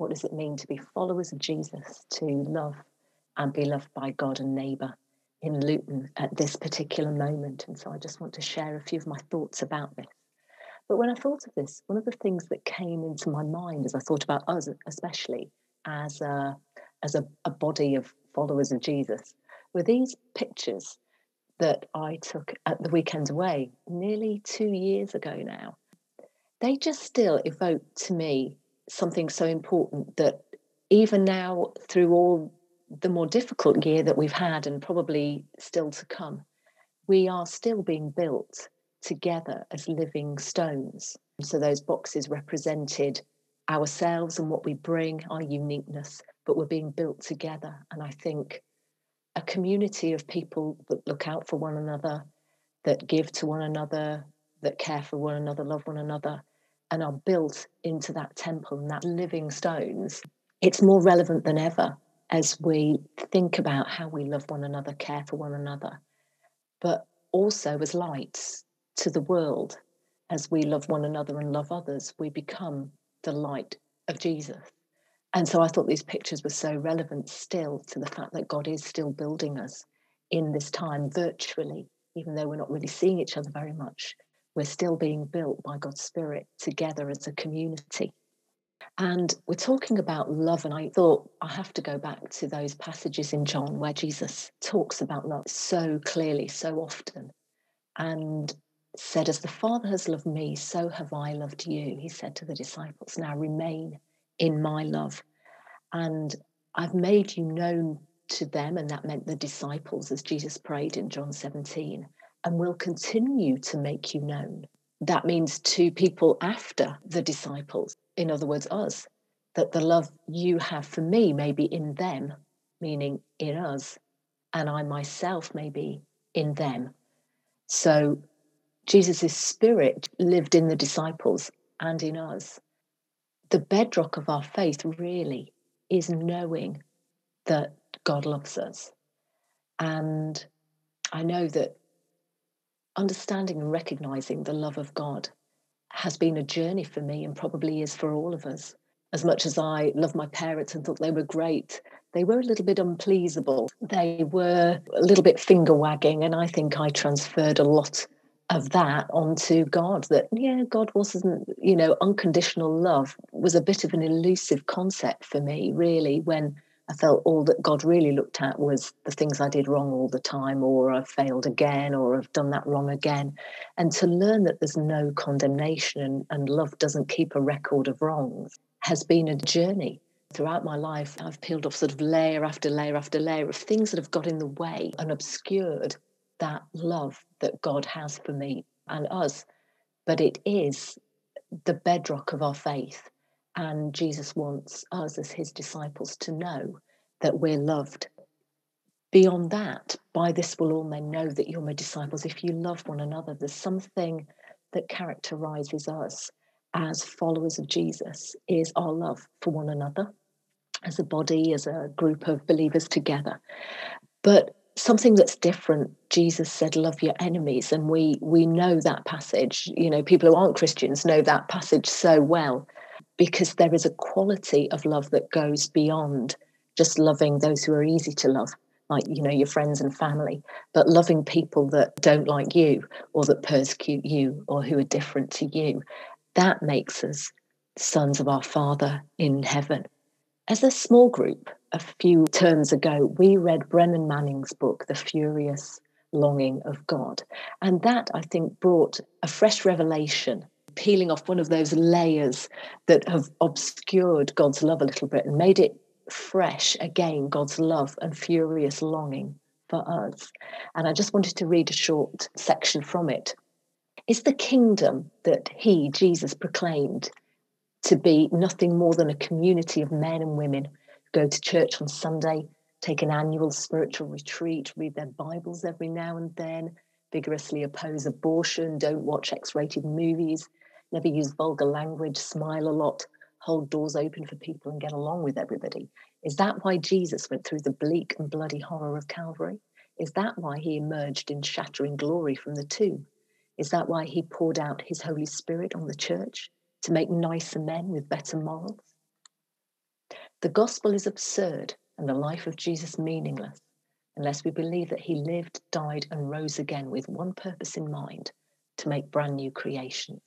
What does it mean to be followers of Jesus, to love and be loved by God and neighbour in Luton at this particular moment? And so I just want to share a few of my thoughts about this. But when I thought of this, one of the things that came into my mind as I thought about us, especially as a, as a, a body of followers of Jesus, were these pictures that I took at the weekend away nearly two years ago now. They just still evoke to me something so important that even now, through all the more difficult year that we've had and probably still to come, we are still being built together as living stones. So those boxes represented ourselves and what we bring, our uniqueness, but we're being built together. And I think a community of people that look out for one another, that give to one another, that care for one another, love one another, and are built into that temple and that living stones, it's more relevant than ever as we think about how we love one another, care for one another, but also as lights to the world. As we love one another and love others, we become the light of Jesus. And so I thought these pictures were so relevant still to the fact that God is still building us in this time virtually, even though we're not really seeing each other very much. We're still being built by God's Spirit together as a community. And we're talking about love, and I thought I have to go back to those passages in John where Jesus talks about love so clearly, so often, and said, As the Father has loved me, so have I loved you. He said to the disciples, Now remain in my love. And I've made you known to them, and that meant the disciples, as Jesus prayed in John 17, and will continue to make you known. That means to people after the disciples, in other words, us, that the love you have for me may be in them, meaning in us, and I myself may be in them. So Jesus' spirit lived in the disciples and in us the bedrock of our faith really is knowing that God loves us. And I know that understanding and recognizing the love of God has been a journey for me and probably is for all of us. As much as I love my parents and thought they were great, they were a little bit unpleasable. They were a little bit finger wagging, and I think I transferred a lot of that onto God that, yeah, God wasn't, you know, unconditional love was a bit of an elusive concept for me, really, when I felt all that God really looked at was the things I did wrong all the time, or I've failed again, or I've done that wrong again. And to learn that there's no condemnation and, and love doesn't keep a record of wrongs has been a journey. Throughout my life, I've peeled off sort of layer after layer after layer of things that have got in the way and obscured that love that God has for me and us. But it is the bedrock of our faith. And Jesus wants us as his disciples to know that we're loved. Beyond that, by this will all men know that you're my disciples if you love one another. There's something that characterizes us as followers of Jesus is our love for one another as a body, as a group of believers together. But something that's different jesus said love your enemies and we we know that passage you know people who aren't christians know that passage so well because there is a quality of love that goes beyond just loving those who are easy to love like you know your friends and family but loving people that don't like you or that persecute you or who are different to you that makes us sons of our father in heaven as a small group a few terms ago, we read Brennan Manning's book, The Furious Longing of God. And that, I think, brought a fresh revelation, peeling off one of those layers that have obscured God's love a little bit and made it fresh again, God's love and furious longing for us. And I just wanted to read a short section from it. Is the kingdom that he, Jesus, proclaimed to be nothing more than a community of men and women who go to church on Sunday, take an annual spiritual retreat, read their Bibles every now and then, vigorously oppose abortion, don't watch X rated movies, never use vulgar language, smile a lot, hold doors open for people and get along with everybody. Is that why Jesus went through the bleak and bloody horror of Calvary? Is that why he emerged in shattering glory from the tomb? Is that why he poured out his Holy Spirit on the church to make nicer men with better morals? The gospel is absurd and the life of Jesus meaningless unless we believe that he lived, died, and rose again with one purpose in mind to make brand new creations,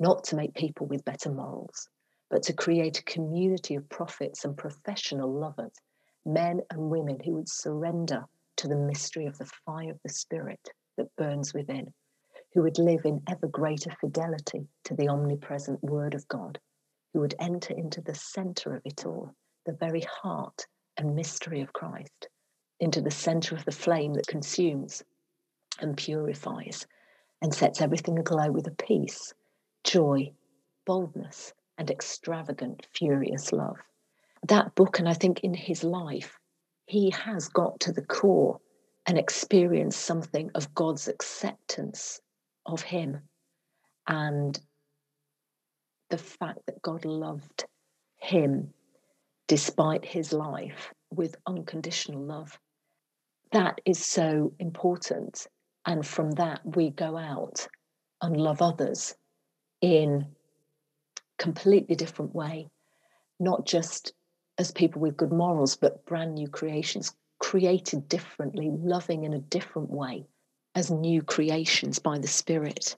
not to make people with better morals, but to create a community of prophets and professional lovers, men and women who would surrender to the mystery of the fire of the Spirit that burns within, who would live in ever greater fidelity to the omnipresent Word of God, who would enter into the center of it all the very heart and mystery of Christ into the center of the flame that consumes and purifies and sets everything aglow with a peace, joy, boldness, and extravagant, furious love. That book, and I think in his life, he has got to the core and experienced something of God's acceptance of him and the fact that God loved him despite his life with unconditional love. That is so important. And from that, we go out and love others in completely different way, not just as people with good morals, but brand new creations, created differently, loving in a different way as new creations by the Spirit.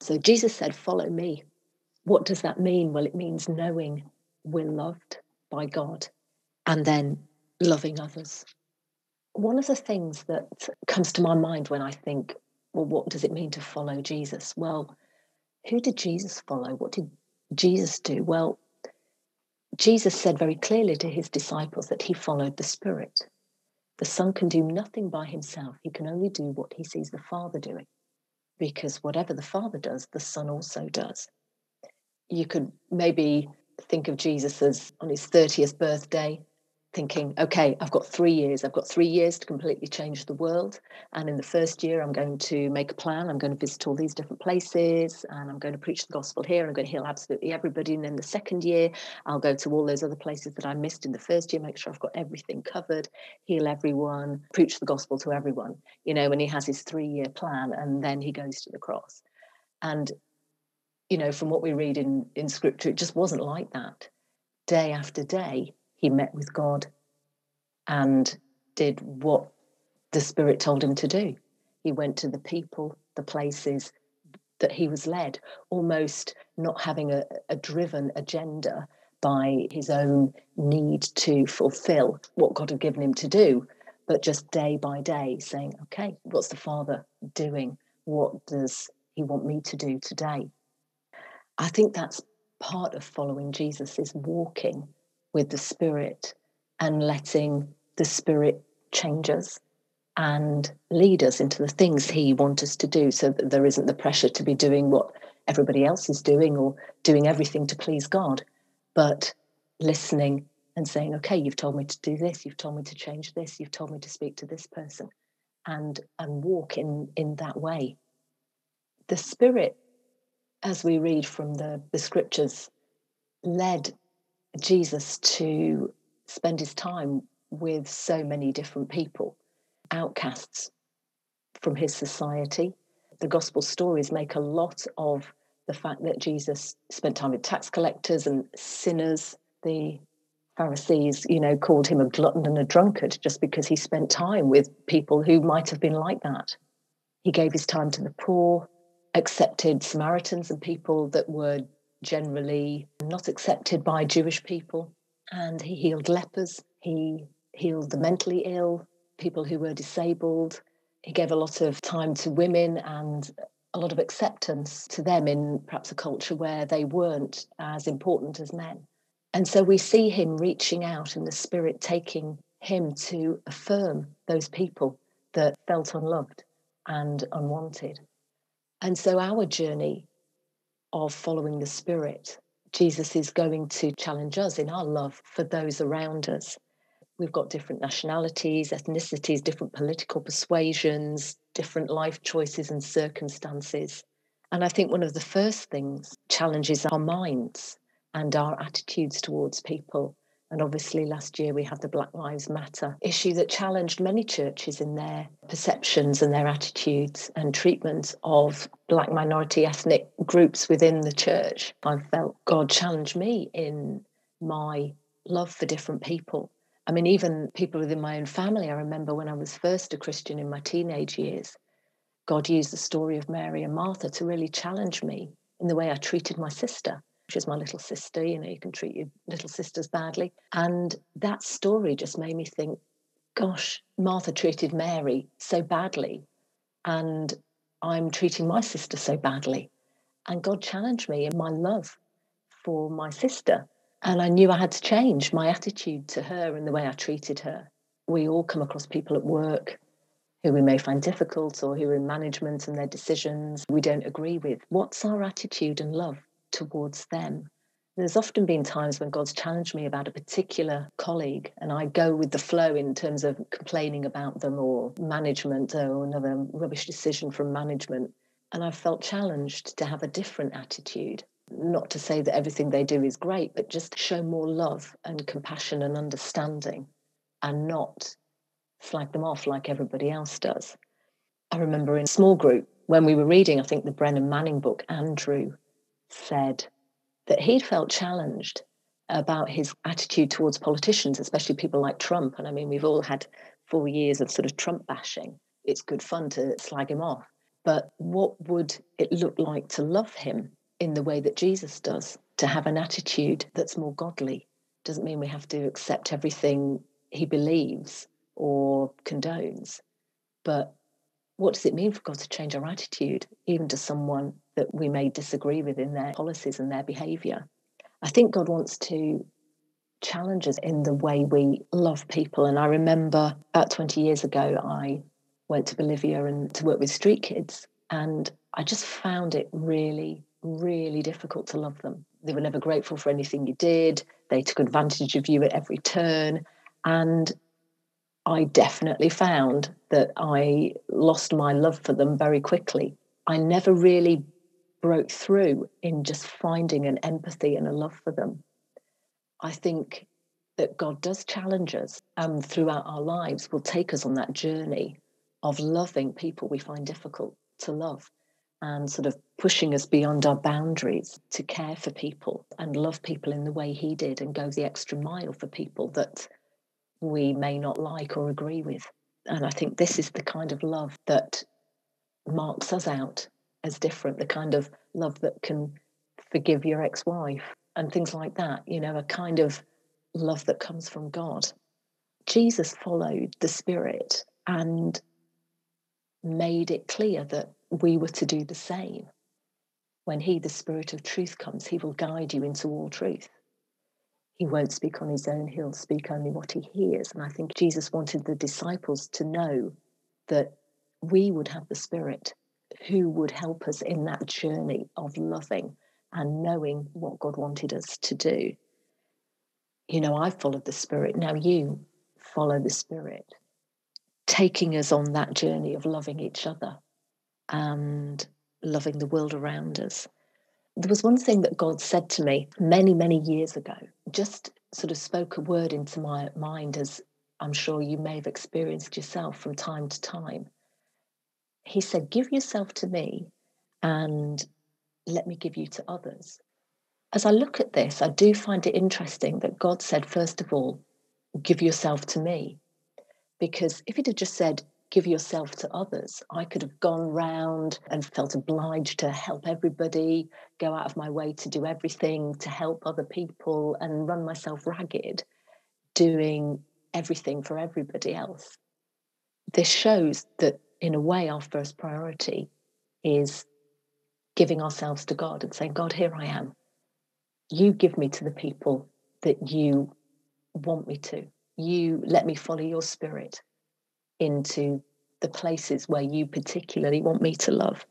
So Jesus said, Follow me. What does that mean? Well, it means knowing we're loved by God and then loving others. One of the things that comes to my mind when I think, well, what does it mean to follow Jesus? Well, who did Jesus follow? What did Jesus do? Well, Jesus said very clearly to his disciples that he followed the Spirit. The Son can do nothing by himself, he can only do what he sees the Father doing. Because whatever the Father does, the Son also does. You could maybe think of Jesus as on his 30th birthday, thinking, okay, I've got three years. I've got three years to completely change the world. And in the first year, I'm going to make a plan. I'm going to visit all these different places and I'm going to preach the gospel here. I'm going to heal absolutely everybody. And then the second year, I'll go to all those other places that I missed in the first year, make sure I've got everything covered, heal everyone, preach the gospel to everyone, you know, and he has his three year plan and then he goes to the cross. And you know, from what we read in, in scripture, it just wasn't like that. Day after day, he met with God and did what the Spirit told him to do. He went to the people, the places that he was led, almost not having a, a driven agenda by his own need to fulfill what God had given him to do, but just day by day saying, okay, what's the Father doing? What does he want me to do today? I think that's part of following Jesus is walking with the Spirit and letting the Spirit change us and lead us into the things He wants us to do so that there isn't the pressure to be doing what everybody else is doing or doing everything to please God, but listening and saying, okay, you've told me to do this, you've told me to change this, you've told me to speak to this person and and walk in in that way. The Spirit as we read from the, the scriptures, led Jesus to spend his time with so many different people, outcasts from his society. The gospel stories make a lot of the fact that Jesus spent time with tax collectors and sinners. The Pharisees, you know, called him a glutton and a drunkard just because he spent time with people who might have been like that. He gave his time to the poor, accepted Samaritans and people that were generally not accepted by Jewish people. And he healed lepers, he healed the mentally ill, people who were disabled. He gave a lot of time to women and a lot of acceptance to them in perhaps a culture where they weren't as important as men. And so we see him reaching out and the Spirit taking him to affirm those people that felt unloved and unwanted. And so, our journey of following the Spirit, Jesus is going to challenge us in our love for those around us. We've got different nationalities, ethnicities, different political persuasions, different life choices and circumstances. And I think one of the first things challenges our minds and our attitudes towards people and obviously, last year we had the Black Lives Matter issue that challenged many churches in their perceptions and their attitudes and treatment of Black minority ethnic groups within the church. I felt God challenged me in my love for different people. I mean, even people within my own family, I remember when I was first a Christian in my teenage years, God used the story of Mary and Martha to really challenge me in the way I treated my sister. She's my little sister, you know, you can treat your little sisters badly. And that story just made me think, gosh, Martha treated Mary so badly, and I'm treating my sister so badly. And God challenged me in my love for my sister. And I knew I had to change my attitude to her and the way I treated her. We all come across people at work who we may find difficult or who are in management and their decisions we don't agree with. What's our attitude and love towards them? There's often been times when God's challenged me about a particular colleague, and I go with the flow in terms of complaining about them or management uh, or another rubbish decision from management. And I've felt challenged to have a different attitude not to say that everything they do is great, but just show more love and compassion and understanding and not flag them off like everybody else does. I remember in a small group when we were reading, I think the Brennan Manning book, Andrew said that he'd felt challenged about his attitude towards politicians, especially people like Trump. And I mean, we've all had four years of sort of Trump bashing. It's good fun to slag him off. But what would it look like to love him in the way that Jesus does, to have an attitude that's more godly. Doesn't mean we have to accept everything he believes or condones, but what does it mean for God to change our attitude, even to someone that we may disagree with in their policies and their behaviour? I think God wants to challenge us in the way we love people. And I remember about 20 years ago, I went to Bolivia and to work with street kids. And I just found it really really difficult to love them. They were never grateful for anything you did. They took advantage of you at every turn. And I definitely found that I lost my love for them very quickly. I never really broke through in just finding an empathy and a love for them. I think that God does challenge us and throughout our lives will take us on that journey of loving people we find difficult to love and sort of pushing us beyond our boundaries to care for people and love people in the way he did and go the extra mile for people that we may not like or agree with. And I think this is the kind of love that marks us out as different, the kind of love that can forgive your ex wife and things like that, you know, a kind of love that comes from God. Jesus followed the Spirit and made it clear that we were to do the same. When He, the Spirit of truth, comes, He will guide you into all truth. He won't speak on His own, He'll speak only what He hears. And I think Jesus wanted the disciples to know that we would have the Spirit who would help us in that journey of loving and knowing what God wanted us to do. You know, I followed the Spirit. Now you follow the Spirit, taking us on that journey of loving each other and loving the world around us. There was one thing that God said to me many, many years ago, just sort of spoke a word into my mind, as I'm sure you may have experienced yourself from time to time. He said, Give yourself to me and let me give you to others. As I look at this, I do find it interesting that God said, first of all, give yourself to me. Because if He'd have just said, give yourself to others. I could have gone round and felt obliged to help everybody, go out of my way to do everything, to help other people, and run myself ragged, doing everything for everybody else. This shows that, in a way, our first priority is giving ourselves to God and saying, God, here I am. You give me to the people that you want me to. You let me follow your spirit into the places where you particularly want me to love.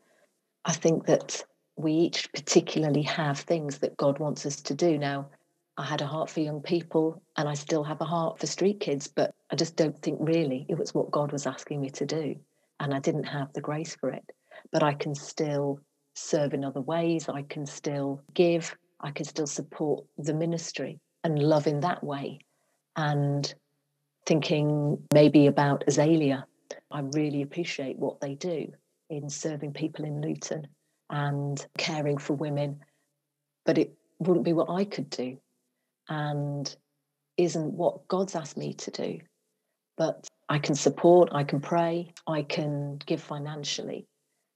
I think that we each particularly have things that God wants us to do. Now, I had a heart for young people and I still have a heart for street kids, but I just don't think really it was what God was asking me to do. And I didn't have the grace for it. But I can still serve in other ways. I can still give. I can still support the ministry and love in that way. And thinking maybe about Azalea. I really appreciate what they do in serving people in Luton and caring for women, but it wouldn't be what I could do. And isn't what God's asked me to do. But I can support, I can pray, I can give financially.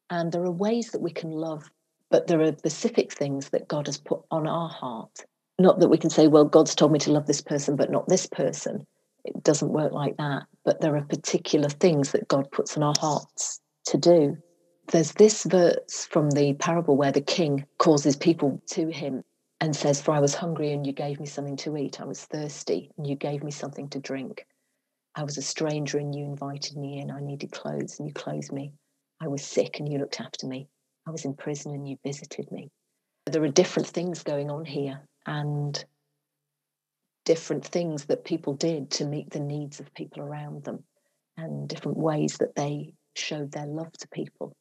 And there are ways that we can love, but there are specific things that God has put on our heart. Not that we can say, well, God's told me to love this person, but not this person. It doesn't work like that. But there are particular things that God puts in our hearts to do. There's this verse from the parable where the king calls his people to him and says, For I was hungry and you gave me something to eat. I was thirsty and you gave me something to drink. I was a stranger and you invited me in. I needed clothes and you clothed me. I was sick and you looked after me. I was in prison and you visited me. There are different things going on here and different things that people did to meet the needs of people around them and different ways that they showed their love to people.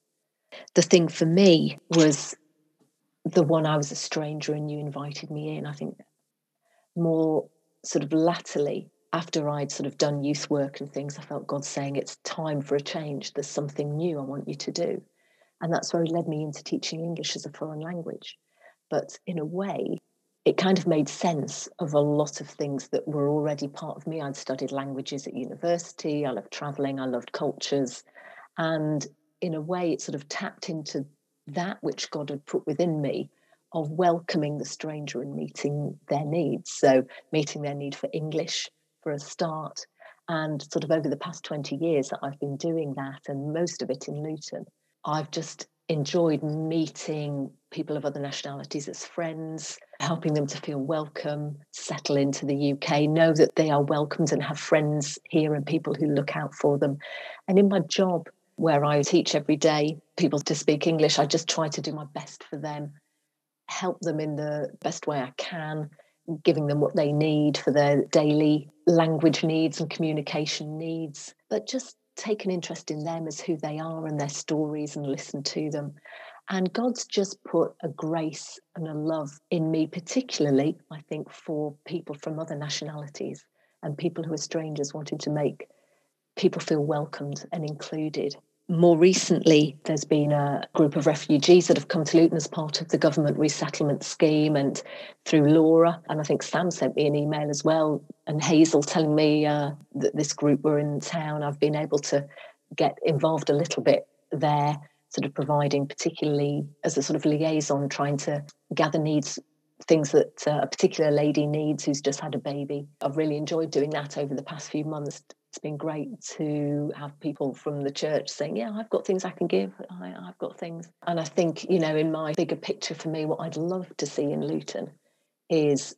The thing for me was the one I was a stranger and you invited me in. I think more sort of latterly, after I'd sort of done youth work and things, I felt God saying, It's time for a change. There's something new I want you to do. And that's where He led me into teaching English as a foreign language. But in a way, it kind of made sense of a lot of things that were already part of me. I'd studied languages at university, I loved traveling, I loved cultures. And in a way, it sort of tapped into that which God had put within me of welcoming the stranger and meeting their needs. So, meeting their need for English for a start. And sort of over the past 20 years that I've been doing that, and most of it in Luton, I've just enjoyed meeting people of other nationalities as friends, helping them to feel welcome, settle into the UK, know that they are welcomed and have friends here and people who look out for them. And in my job, where I teach every day people to speak English. I just try to do my best for them, help them in the best way I can, giving them what they need for their daily language needs and communication needs, but just take an interest in them as who they are and their stories and listen to them. And God's just put a grace and a love in me, particularly, I think, for people from other nationalities and people who are strangers wanting to make people feel welcomed and included. More recently, there's been a group of refugees that have come to Luton as part of the government resettlement scheme and through Laura. And I think Sam sent me an email as well, and Hazel telling me uh, that this group were in town. I've been able to get involved a little bit there, sort of providing, particularly as a sort of liaison, trying to gather needs things that uh, a particular lady needs who's just had a baby. I've really enjoyed doing that over the past few months it's been great to have people from the church saying, Yeah, I've got things I can give. I, have got things. And I think, you know, in my bigger picture for me, what I'd love to see in Luton is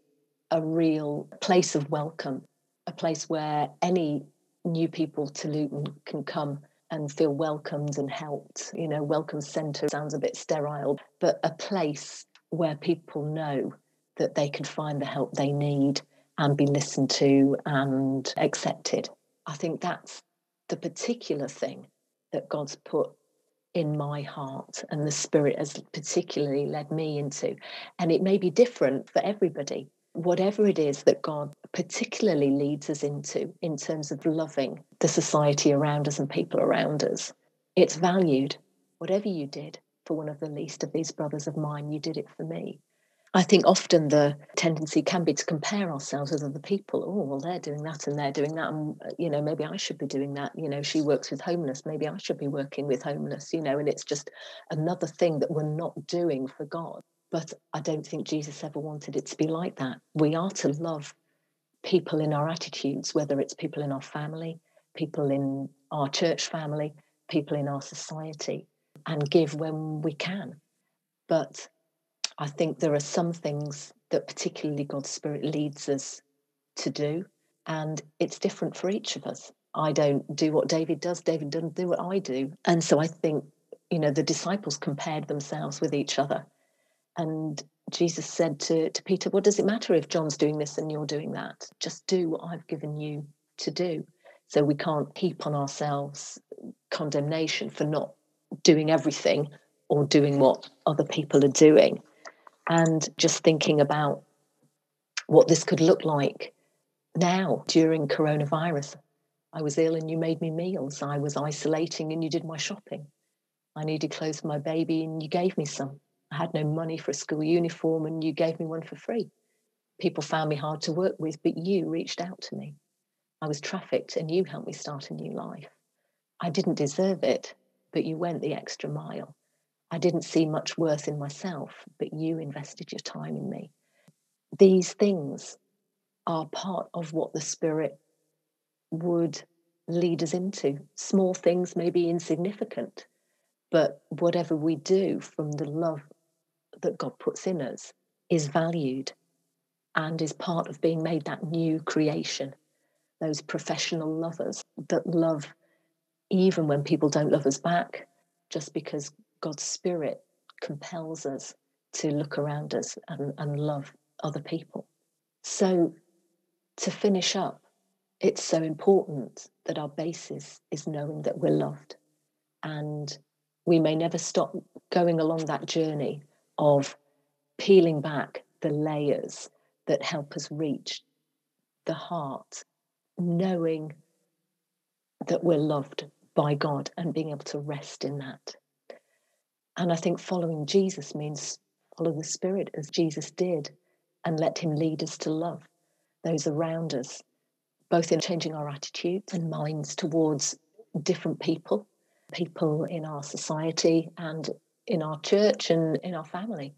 a real place of welcome, a place where any new people to Luton can come and feel welcomed and helped. You know, welcome centre sounds a bit sterile, but a place where people know that they can find the help they need and be listened to and accepted. I think that's the particular thing that God's put in my heart and the Spirit has particularly led me into. And it may be different for everybody. Whatever it is that God particularly leads us into in terms of loving the society around us and people around us, it's valued. Whatever you did for one of the least of these brothers of mine, you did it for me. I think often the tendency can be to compare ourselves with other people. Oh, well, they're doing that and they're doing that. And, uh, you know, maybe I should be doing that. You know, she works with homeless. Maybe I should be working with homeless, you know, and it's just another thing that we're not doing for God. But I don't think Jesus ever wanted it to be like that. We are to love people in our attitudes, whether it's people in our family, people in our church family, people in our society, and give when we can. But I think there are some things that particularly God's Spirit leads us to do, and it's different for each of us. I don't do what David does, David doesn't do what I do. And so I think, you know, the disciples compared themselves with each other. And Jesus said to, to Peter, What does it matter if John's doing this and you're doing that? Just do what I've given you to do. So we can't heap on ourselves condemnation for not doing everything or doing what other people are doing and just thinking about what this could look like now during coronavirus. I was ill and you made me meals. I was isolating and you did my shopping. I needed clothes for my baby and you gave me some. I had no money for a school uniform and you gave me one for free. people found me hard to work with, but you reached out to me. I was trafficked and you helped me start a new life. I didn't deserve it, but you went the extra mile. I didn't see much worth in myself, but you invested your time in me. These things are part of what the Spirit would lead us into. Small things may be insignificant, but whatever we do from the love that God puts in us is valued and is part of being made that new creation those professional lovers that love even when people don't love us back, just because God's Spirit compels us to look around us and, and love other people. So, to finish up, it's so important that our basis is knowing that we're loved. And we may never stop going along that journey of peeling back the layers that help us reach the heart knowing that we're loved by God and being able to rest in that. And I think following Jesus means follow the Spirit as Jesus did and let Him lead us to love those around us, both in changing our attitudes and minds towards different people, people in our society and in our church and in our family.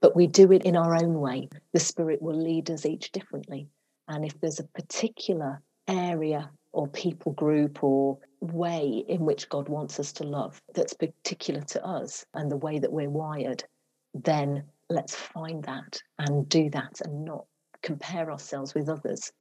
But we do it in our own way. The Spirit will lead us each differently. And if there's a particular area or people group or way in which God wants us to love that's particular to us and the way that we're wired, then let's find that and do that and not compare ourselves with others